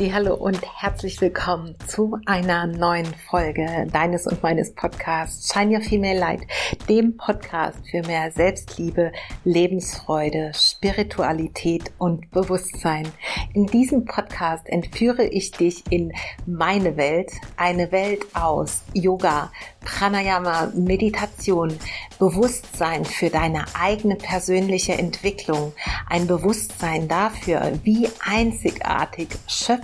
Hallo und herzlich willkommen zu einer neuen Folge deines und meines Podcasts Shine Your Female Light, dem Podcast für mehr Selbstliebe, Lebensfreude, Spiritualität und Bewusstsein. In diesem Podcast entführe ich dich in meine Welt, eine Welt aus Yoga, Pranayama, Meditation, Bewusstsein für deine eigene persönliche Entwicklung, ein Bewusstsein dafür, wie einzigartig,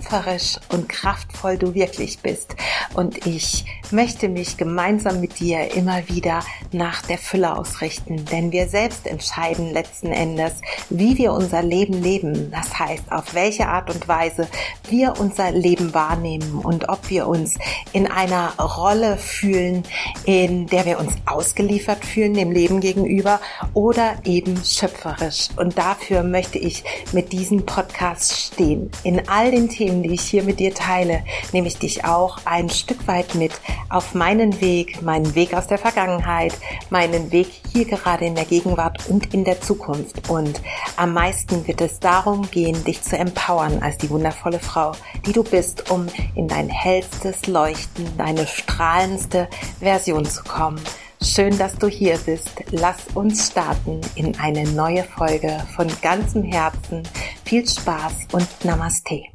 schöpferisch und kraftvoll du wirklich bist. Und ich möchte mich gemeinsam mit dir immer wieder nach der Fülle ausrichten, denn wir selbst entscheiden letzten Endes, wie wir unser Leben leben. Das heißt, auf welche Art und Weise wir unser Leben wahrnehmen und ob wir uns in einer Rolle fühlen, in der wir uns ausgeliefert fühlen dem Leben gegenüber oder eben schöpferisch. Und dafür möchte ich mit diesem Podcast stehen. In all den Themen, die ich hier mit dir teile, nehme ich dich auch ein Stück weit mit auf meinen Weg, meinen Weg aus der Vergangenheit, meinen Weg hier gerade in der Gegenwart und in der Zukunft. Und am meisten wird es darum gehen, dich zu empowern als die wundervolle Frau, die du bist, um in dein hellstes Leuchten, deine strahlendste Version zu kommen. Schön, dass du hier bist. Lass uns starten in eine neue Folge von ganzem Herzen. Viel Spaß und Namaste.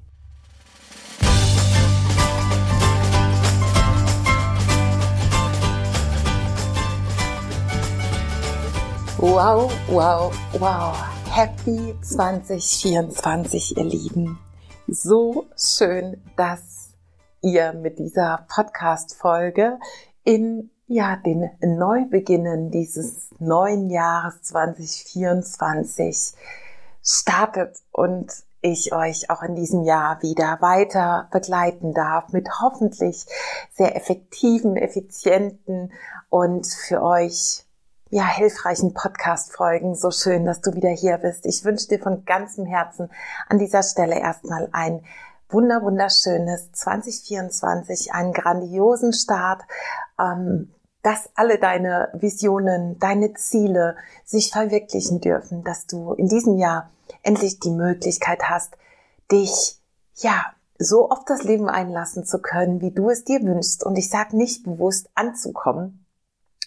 Wow, wow, wow. Happy 2024, ihr Lieben. So schön, dass ihr mit dieser Podcast-Folge in ja, den Neubeginnen dieses neuen Jahres 2024 startet und ich euch auch in diesem Jahr wieder weiter begleiten darf mit hoffentlich sehr effektiven, effizienten und für euch ja, hilfreichen Podcast-Folgen. So schön, dass du wieder hier bist. Ich wünsche dir von ganzem Herzen an dieser Stelle erstmal ein wunder, wunderschönes 2024, einen grandiosen Start, ähm, dass alle deine Visionen, deine Ziele sich verwirklichen dürfen, dass du in diesem Jahr endlich die Möglichkeit hast, dich, ja, so auf das Leben einlassen zu können, wie du es dir wünschst. Und ich sage nicht bewusst anzukommen,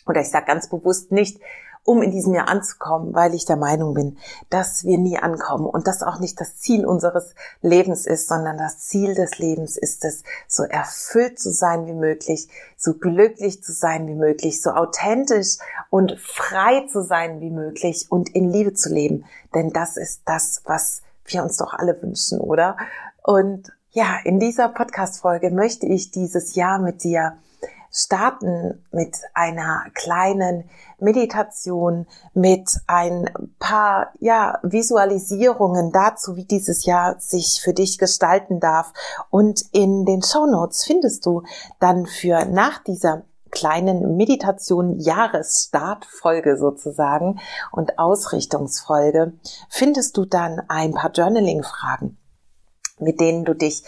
oder ich sage ganz bewusst nicht, um in diesem Jahr anzukommen, weil ich der Meinung bin, dass wir nie ankommen und das auch nicht das Ziel unseres Lebens ist, sondern das Ziel des Lebens ist es, so erfüllt zu sein wie möglich, so glücklich zu sein wie möglich, so authentisch und frei zu sein wie möglich und in Liebe zu leben. Denn das ist das, was wir uns doch alle wünschen, oder? Und ja, in dieser Podcast-Folge möchte ich dieses Jahr mit dir starten mit einer kleinen Meditation, mit ein paar, ja, Visualisierungen dazu, wie dieses Jahr sich für dich gestalten darf. Und in den Show Notes findest du dann für nach dieser kleinen Meditation Jahresstartfolge sozusagen und Ausrichtungsfolge findest du dann ein paar Journaling-Fragen, mit denen du dich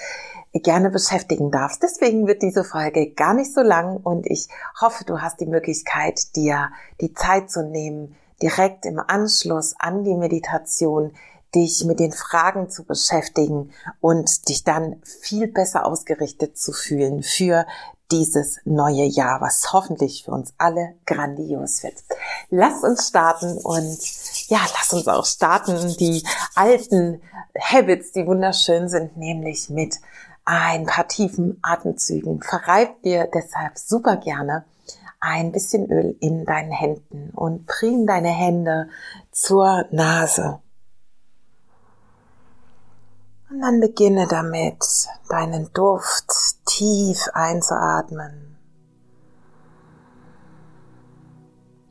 gerne beschäftigen darfst. Deswegen wird diese Folge gar nicht so lang und ich hoffe, du hast die Möglichkeit, dir die Zeit zu nehmen, direkt im Anschluss an die Meditation dich mit den Fragen zu beschäftigen und dich dann viel besser ausgerichtet zu fühlen für dieses neue Jahr, was hoffentlich für uns alle grandios wird. Lass uns starten und ja, lass uns auch starten, die alten Habits, die wunderschön sind, nämlich mit ein paar tiefen Atemzügen. Verreib dir deshalb super gerne ein bisschen Öl in deinen Händen und bring deine Hände zur Nase. Und dann beginne damit, deinen Duft tief einzuatmen.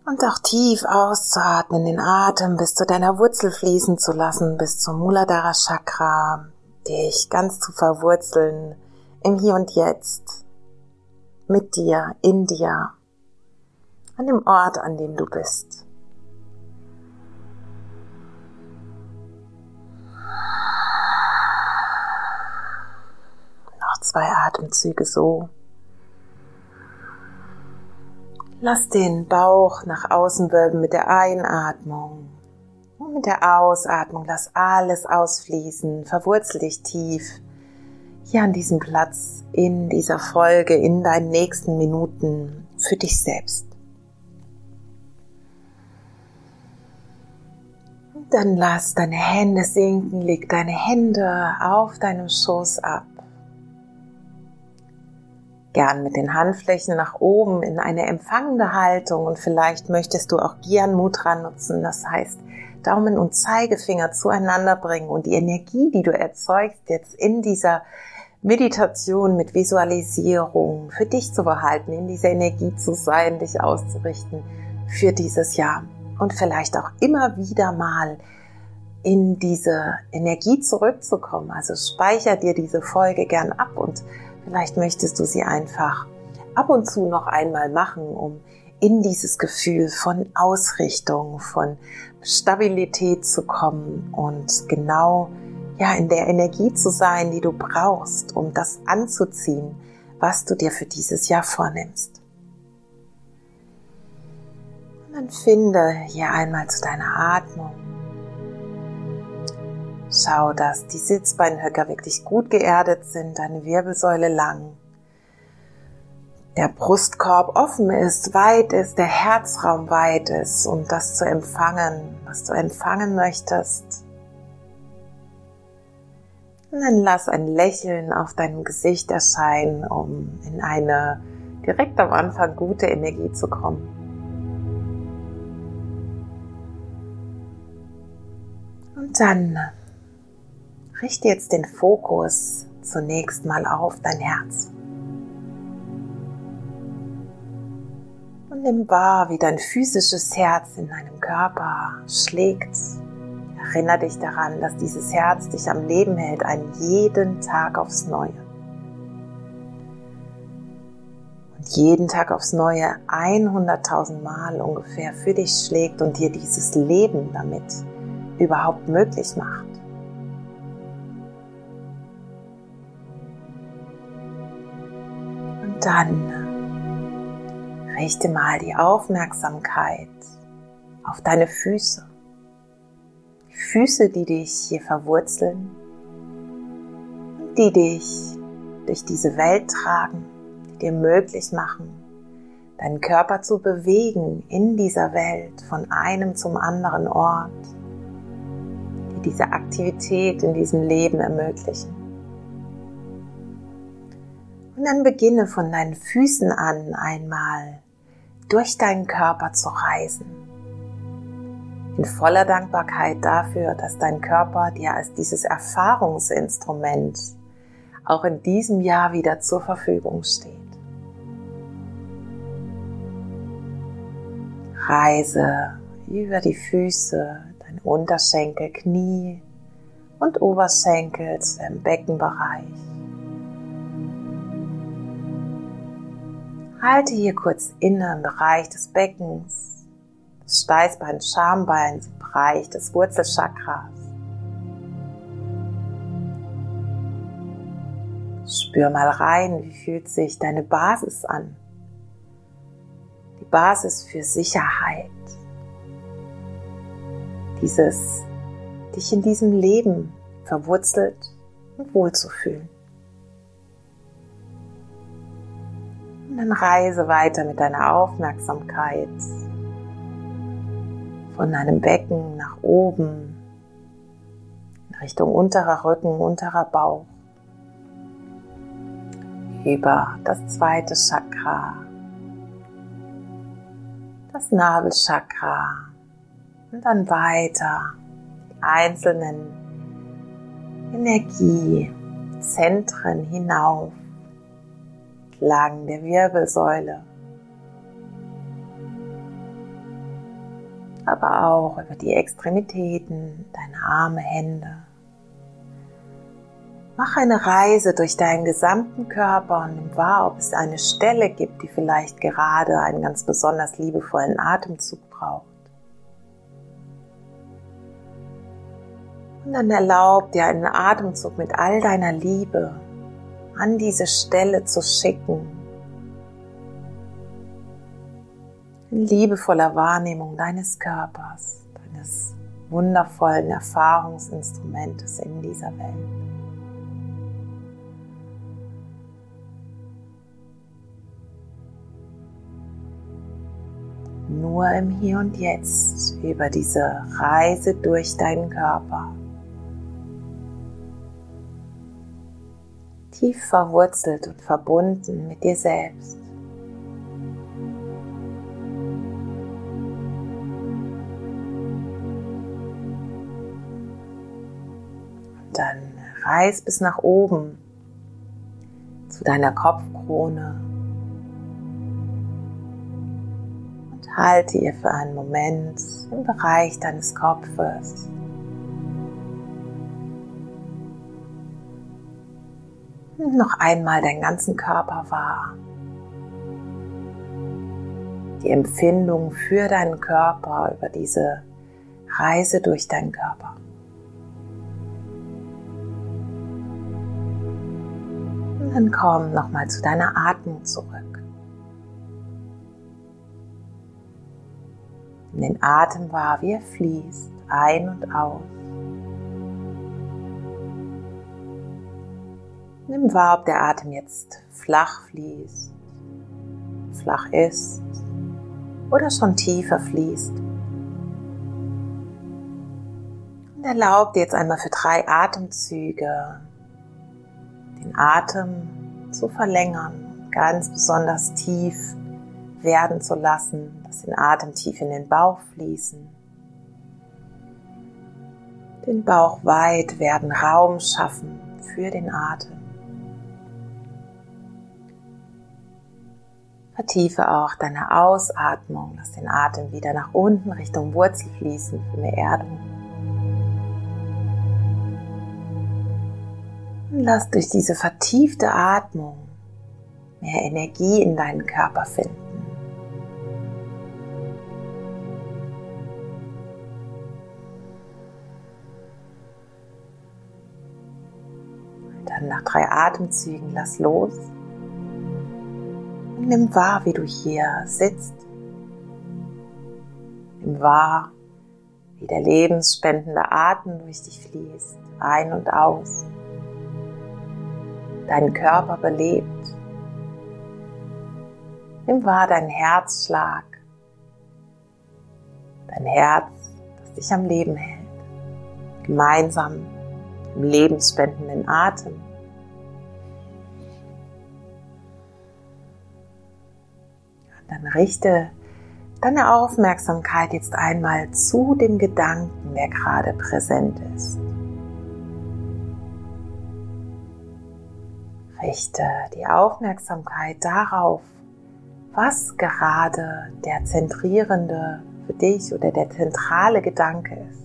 Und auch tief auszuatmen, den Atem bis zu deiner Wurzel fließen zu lassen, bis zum Muladhara Chakra, dich ganz zu verwurzeln im Hier und Jetzt, mit dir, in dir, an dem Ort, an dem du bist. Noch zwei Atemzüge so. Lass den Bauch nach außen wölben mit der Einatmung. Und mit der Ausatmung lass alles ausfließen, verwurzel dich tief hier an diesem Platz, in dieser Folge, in deinen nächsten Minuten für dich selbst. Dann lass deine Hände sinken, leg deine Hände auf deinem Schoß ab. Gern mit den Handflächen nach oben in eine empfangende Haltung und vielleicht möchtest du auch Gyan Mudra nutzen, das heißt Daumen und Zeigefinger zueinander bringen und die Energie, die du erzeugst jetzt in dieser Meditation mit Visualisierung für dich zu behalten, in dieser Energie zu sein, dich auszurichten für dieses Jahr und vielleicht auch immer wieder mal in diese Energie zurückzukommen. Also speicher dir diese Folge gern ab und vielleicht möchtest du sie einfach ab und zu noch einmal machen, um in dieses Gefühl von Ausrichtung, von Stabilität zu kommen und genau ja in der Energie zu sein, die du brauchst, um das anzuziehen, was du dir für dieses Jahr vornimmst. Dann finde hier einmal zu deiner Atmung. Schau, dass die Sitzbeinhöcker wirklich gut geerdet sind, deine Wirbelsäule lang, der Brustkorb offen ist, weit ist, der Herzraum weit ist, um das zu empfangen, was du empfangen möchtest. Und dann lass ein Lächeln auf deinem Gesicht erscheinen, um in eine direkt am Anfang gute Energie zu kommen. Und dann richte jetzt den Fokus zunächst mal auf dein Herz. Nimm wahr, wie dein physisches Herz in deinem Körper schlägt. Erinnere dich daran, dass dieses Herz dich am Leben hält, einen jeden Tag aufs Neue. Und jeden Tag aufs Neue 100.000 Mal ungefähr für dich schlägt und dir dieses Leben damit überhaupt möglich macht. Und dann richte mal die Aufmerksamkeit auf deine Füße. Die Füße, die dich hier verwurzeln und die dich durch diese Welt tragen, die dir möglich machen, deinen Körper zu bewegen in dieser Welt von einem zum anderen Ort diese Aktivität in diesem Leben ermöglichen. Und dann beginne von deinen Füßen an einmal durch deinen Körper zu reisen. In voller Dankbarkeit dafür, dass dein Körper dir als dieses Erfahrungsinstrument auch in diesem Jahr wieder zur Verfügung steht. Reise über die Füße, Unterschenkel, Knie und Oberschenkel zu dem Beckenbereich. Halte hier kurz inne im Bereich des Beckens, des Steißbein, Schambein, im Bereich des Wurzelchakras. Spür mal rein, wie fühlt sich deine Basis an? Die Basis für Sicherheit dieses, dich in diesem Leben verwurzelt und wohlzufühlen. Und dann reise weiter mit deiner Aufmerksamkeit. Von deinem Becken nach oben, in Richtung unterer Rücken, unterer Bauch, über das zweite Chakra, das Nabelchakra, und dann weiter die einzelnen Energiezentren hinauf, entlang der Wirbelsäule, aber auch über die Extremitäten, deine Arme, Hände. Mach eine Reise durch deinen gesamten Körper und nimm wahr, ob es eine Stelle gibt, die vielleicht gerade einen ganz besonders liebevollen Atemzug braucht. Und dann erlaub dir einen Atemzug mit all deiner Liebe an diese Stelle zu schicken. In liebevoller Wahrnehmung deines Körpers, deines wundervollen Erfahrungsinstrumentes in dieser Welt. Nur im Hier und Jetzt über diese Reise durch deinen Körper. Tief verwurzelt und verbunden mit dir selbst. Und dann reiß bis nach oben zu deiner Kopfkrone Halte ihr für einen Moment im Bereich deines Kopfes. Nimm noch einmal deinen ganzen Körper wahr. Die Empfindung für deinen Körper über diese Reise durch deinen Körper. Und dann komm nochmal zu deiner Atmung zurück. Nimm den Atem wahr, wie er fließt, ein und aus. Nimm wahr, ob der Atem jetzt flach fließt, flach ist oder schon tiefer fließt. Und erlaub dir jetzt einmal für drei Atemzüge den Atem zu verlängern, ganz besonders tief werden zu lassen. Lass den Atem tief in den Bauch fließen. Den Bauch weit werden, Raum schaffen für den Atem. Vertiefe auch deine Ausatmung. Lass den Atem wieder nach unten Richtung Wurzel fließen für mehr Erdung. Und lass durch diese vertiefte Atmung mehr Energie in deinen Körper finden. Dann nach drei Atemzügen lass los nimm wahr, wie du hier sitzt. Nimm wahr, wie der lebensspendende Atem durch dich fließt, ein und aus. Deinen Körper belebt. Nimm wahr deinen Herzschlag, dein Herz, das dich am Leben hält. Gemeinsam im lebensspendenden Atem. Dann richte deine Aufmerksamkeit jetzt einmal zu dem Gedanken, der gerade präsent ist. Richte die Aufmerksamkeit darauf, was gerade der zentrierende für dich oder der zentrale Gedanke ist.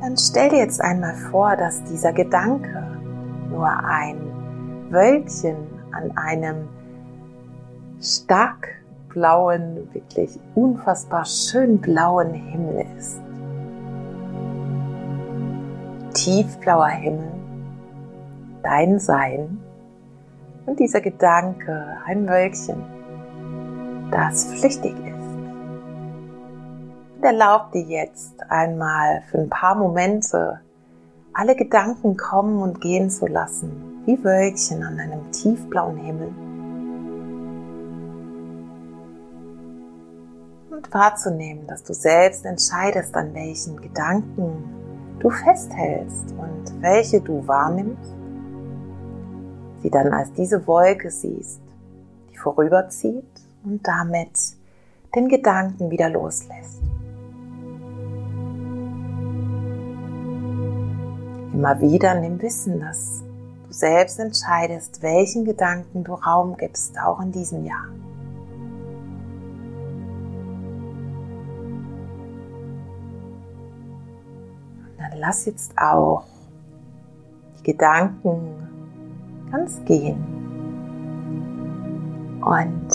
Dann stell dir jetzt einmal vor, dass dieser Gedanke nur ein Wölkchen an einem stark blauen, wirklich unfassbar schön blauen Himmel ist. Tiefblauer Himmel, dein Sein und dieser Gedanke, ein Wölkchen, das flüchtig ist. Und erlaub dir jetzt einmal für ein paar Momente alle Gedanken kommen und gehen zu lassen wie Wölkchen an einem tiefblauen Himmel. Und wahrzunehmen, dass du selbst entscheidest, an welchen Gedanken du festhältst und welche du wahrnimmst, sie dann als diese Wolke siehst, die vorüberzieht und damit den Gedanken wieder loslässt. Immer wieder nimm Wissen, dass selbst entscheidest, welchen Gedanken du Raum gibst, auch in diesem Jahr. Und dann lass jetzt auch die Gedanken ganz gehen. Und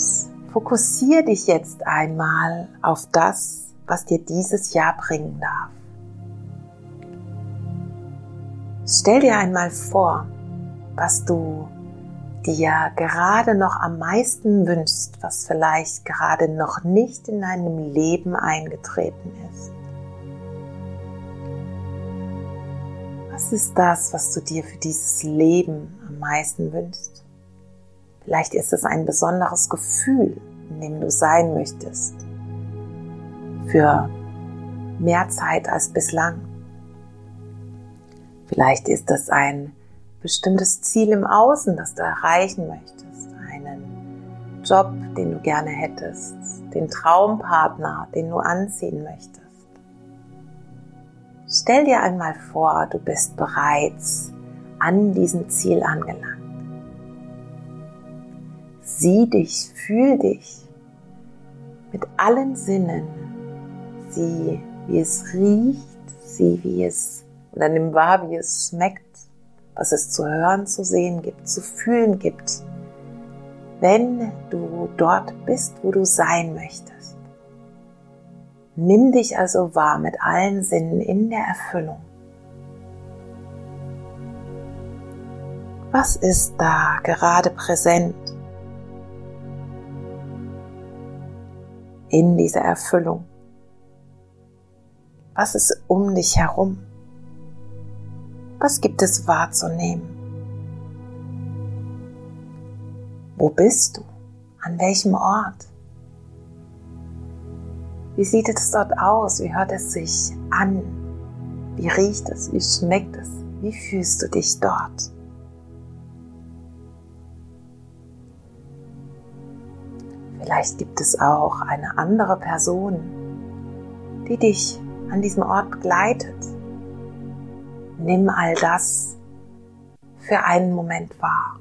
fokussiere dich jetzt einmal auf das, was dir dieses Jahr bringen darf. Stell dir einmal vor, was du dir gerade noch am meisten wünschst, was vielleicht gerade noch nicht in deinem Leben eingetreten ist. Was ist das, was du dir für dieses Leben am meisten wünschst? Vielleicht ist es ein besonderes Gefühl, in dem du sein möchtest. Für mehr Zeit als bislang. Vielleicht ist es ein bestimmtes Ziel im Außen, das du erreichen möchtest. Einen Job, den du gerne hättest. Den Traumpartner, den du anziehen möchtest. Stell dir einmal vor, du bist bereits an diesem Ziel angelangt. Sieh dich, fühl dich mit allen Sinnen. Sieh, wie es riecht, sieh, wie es, oder nimm wahr, wie es schmeckt, was es zu hören, zu sehen gibt, zu fühlen gibt, wenn du dort bist, wo du sein möchtest. Nimm dich also wahr mit allen Sinnen in der Erfüllung. Was ist da gerade präsent in dieser Erfüllung? Was ist um dich herum? Was gibt es wahrzunehmen? Wo bist du? An welchem Ort? Wie sieht es dort aus? Wie hört es sich an? Wie riecht es? Wie schmeckt es? Wie fühlst du dich dort? Vielleicht gibt es auch eine andere Person, die dich an diesem Ort begleitet. Nimm all das für einen Moment wahr.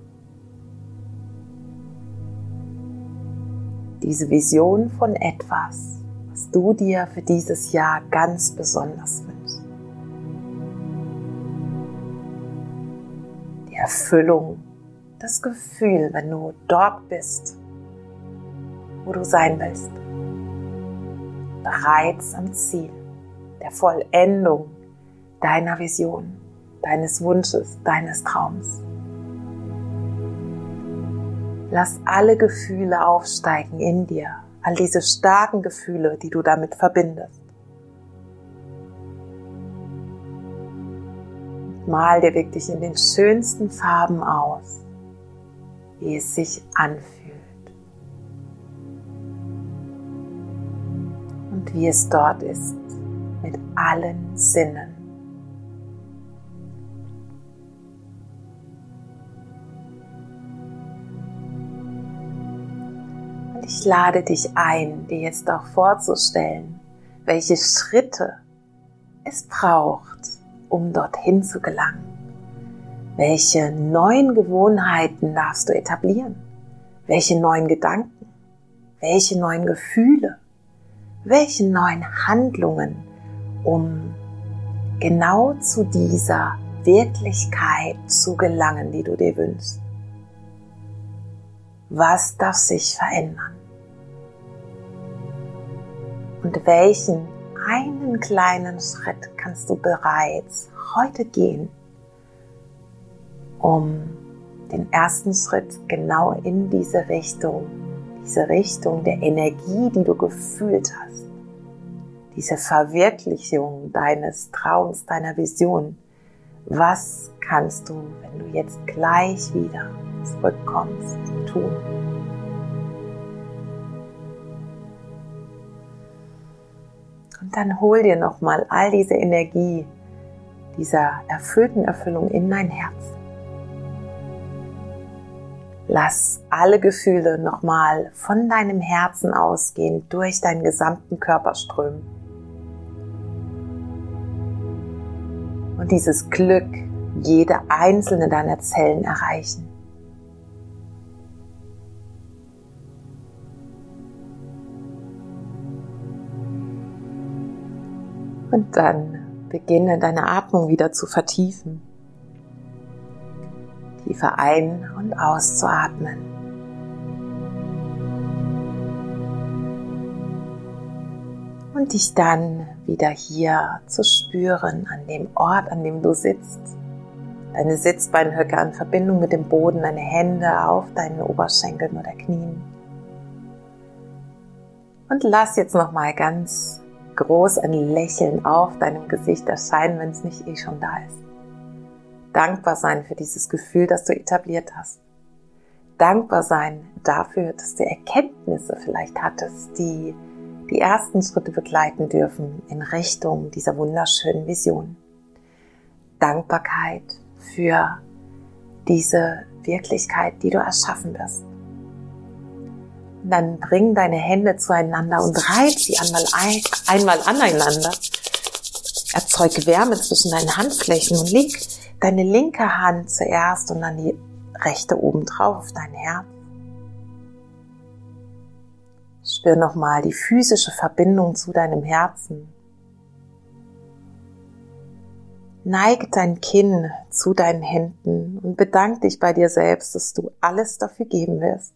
Diese Vision von etwas, was du dir für dieses Jahr ganz besonders wünschst. Die Erfüllung, das Gefühl, wenn du dort bist wo du sein willst. Bereits am Ziel der Vollendung deiner Vision, deines Wunsches, deines Traums. Lass alle Gefühle aufsteigen in dir, all diese starken Gefühle, die du damit verbindest. Mal dir wirklich in den schönsten Farben aus, wie es sich anfühlt. und wie es dort ist mit allen Sinnen. Ich lade dich ein, dir jetzt auch vorzustellen, welche Schritte es braucht, um dorthin zu gelangen. Welche neuen Gewohnheiten darfst du etablieren? Welche neuen Gedanken? Welche neuen Gefühle? welche neuen Handlungen, um genau zu dieser Wirklichkeit zu gelangen, die du dir wünschst. Was darf sich verändern? Und welchen einen kleinen Schritt kannst du bereits heute gehen, um den ersten Schritt genau in diese Richtung diese Richtung der Energie, die du gefühlt hast, diese Verwirklichung deines Traums, deiner Vision, was kannst du, wenn du jetzt gleich wieder zurückkommst, tun? Und dann hol dir nochmal all diese Energie dieser erfüllten Erfüllung in dein Herz. Lass alle Gefühle nochmal von deinem Herzen ausgehen, durch deinen gesamten Körper strömen. Und dieses Glück jede einzelne deiner Zellen erreichen. Und dann beginne deine Atmung wieder zu vertiefen tiefer ein- und auszuatmen. Und dich dann wieder hier zu spüren, an dem Ort, an dem du sitzt. Deine Sitzbeinhöcke in Verbindung mit dem Boden, deine Hände auf deinen Oberschenkeln oder Knien. Und lass jetzt nochmal ganz groß ein Lächeln auf deinem Gesicht erscheinen, wenn es nicht eh schon da ist dankbar sein für dieses Gefühl, das du etabliert hast. dankbar sein dafür, dass du Erkenntnisse vielleicht hattest, die die ersten Schritte begleiten dürfen in Richtung dieser wunderschönen Vision. Dankbarkeit für diese Wirklichkeit, die du erschaffen wirst. Dann bring deine Hände zueinander und reib sie einmal, ein, einmal aneinander. Erzeug Wärme zwischen deinen Handflächen und leg deine linke Hand zuerst und dann die rechte oben drauf auf dein Herz. Spür nochmal die physische Verbindung zu deinem Herzen. Neige dein Kinn zu deinen Händen und bedank dich bei dir selbst, dass du alles dafür geben wirst,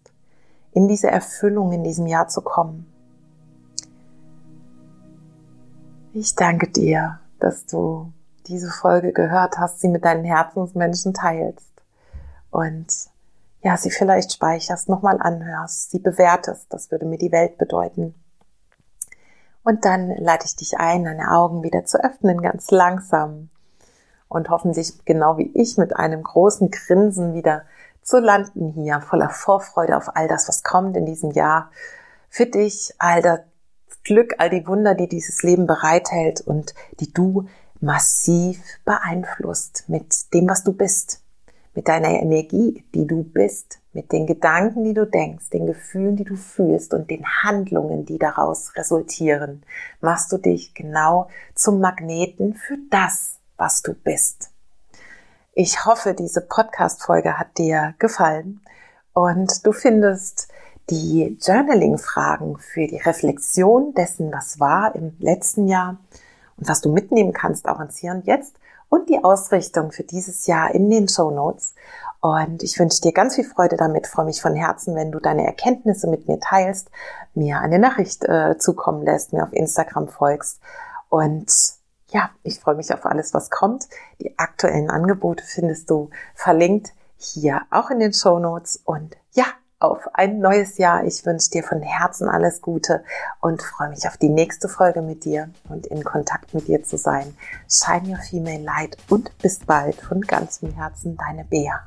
in diese Erfüllung in diesem Jahr zu kommen. Ich danke dir, dass du diese Folge gehört hast, sie mit deinen Herzensmenschen teilst und ja, sie vielleicht speicherst, nochmal anhörst, sie bewertest, das würde mir die Welt bedeuten. Und dann lade ich dich ein, deine Augen wieder zu öffnen, ganz langsam. Und hoffentlich genau wie ich mit einem großen Grinsen wieder zu landen hier, voller Vorfreude auf all das, was kommt in diesem Jahr. Für dich all das Glück, all die Wunder, die dieses Leben bereithält und die du massiv beeinflusst mit dem, was du bist mit deiner Energie, die du bist, mit den Gedanken, die du denkst, den Gefühlen, die du fühlst und den Handlungen, die daraus resultieren, machst du dich genau zum Magneten für das, was du bist. Ich hoffe, diese Podcast-Folge hat dir gefallen und du findest die Journaling-Fragen für die Reflexion dessen, was war im letzten Jahr und was du mitnehmen kannst, auch ins Hier und Jetzt und die Ausrichtung für dieses Jahr in den Show Notes. Und ich wünsche dir ganz viel Freude damit, freue mich von Herzen, wenn du deine Erkenntnisse mit mir teilst, mir eine Nachricht äh, zukommen lässt, mir auf Instagram folgst. Und ja, ich freue mich auf alles, was kommt. Die aktuellen Angebote findest du verlinkt hier auch in den Show Notes und ja, auf ein neues Jahr. Ich wünsche dir von Herzen alles Gute und freue mich auf die nächste Folge mit dir und in Kontakt mit dir zu sein. Shine your female light und bis bald von ganzem Herzen, deine Bea.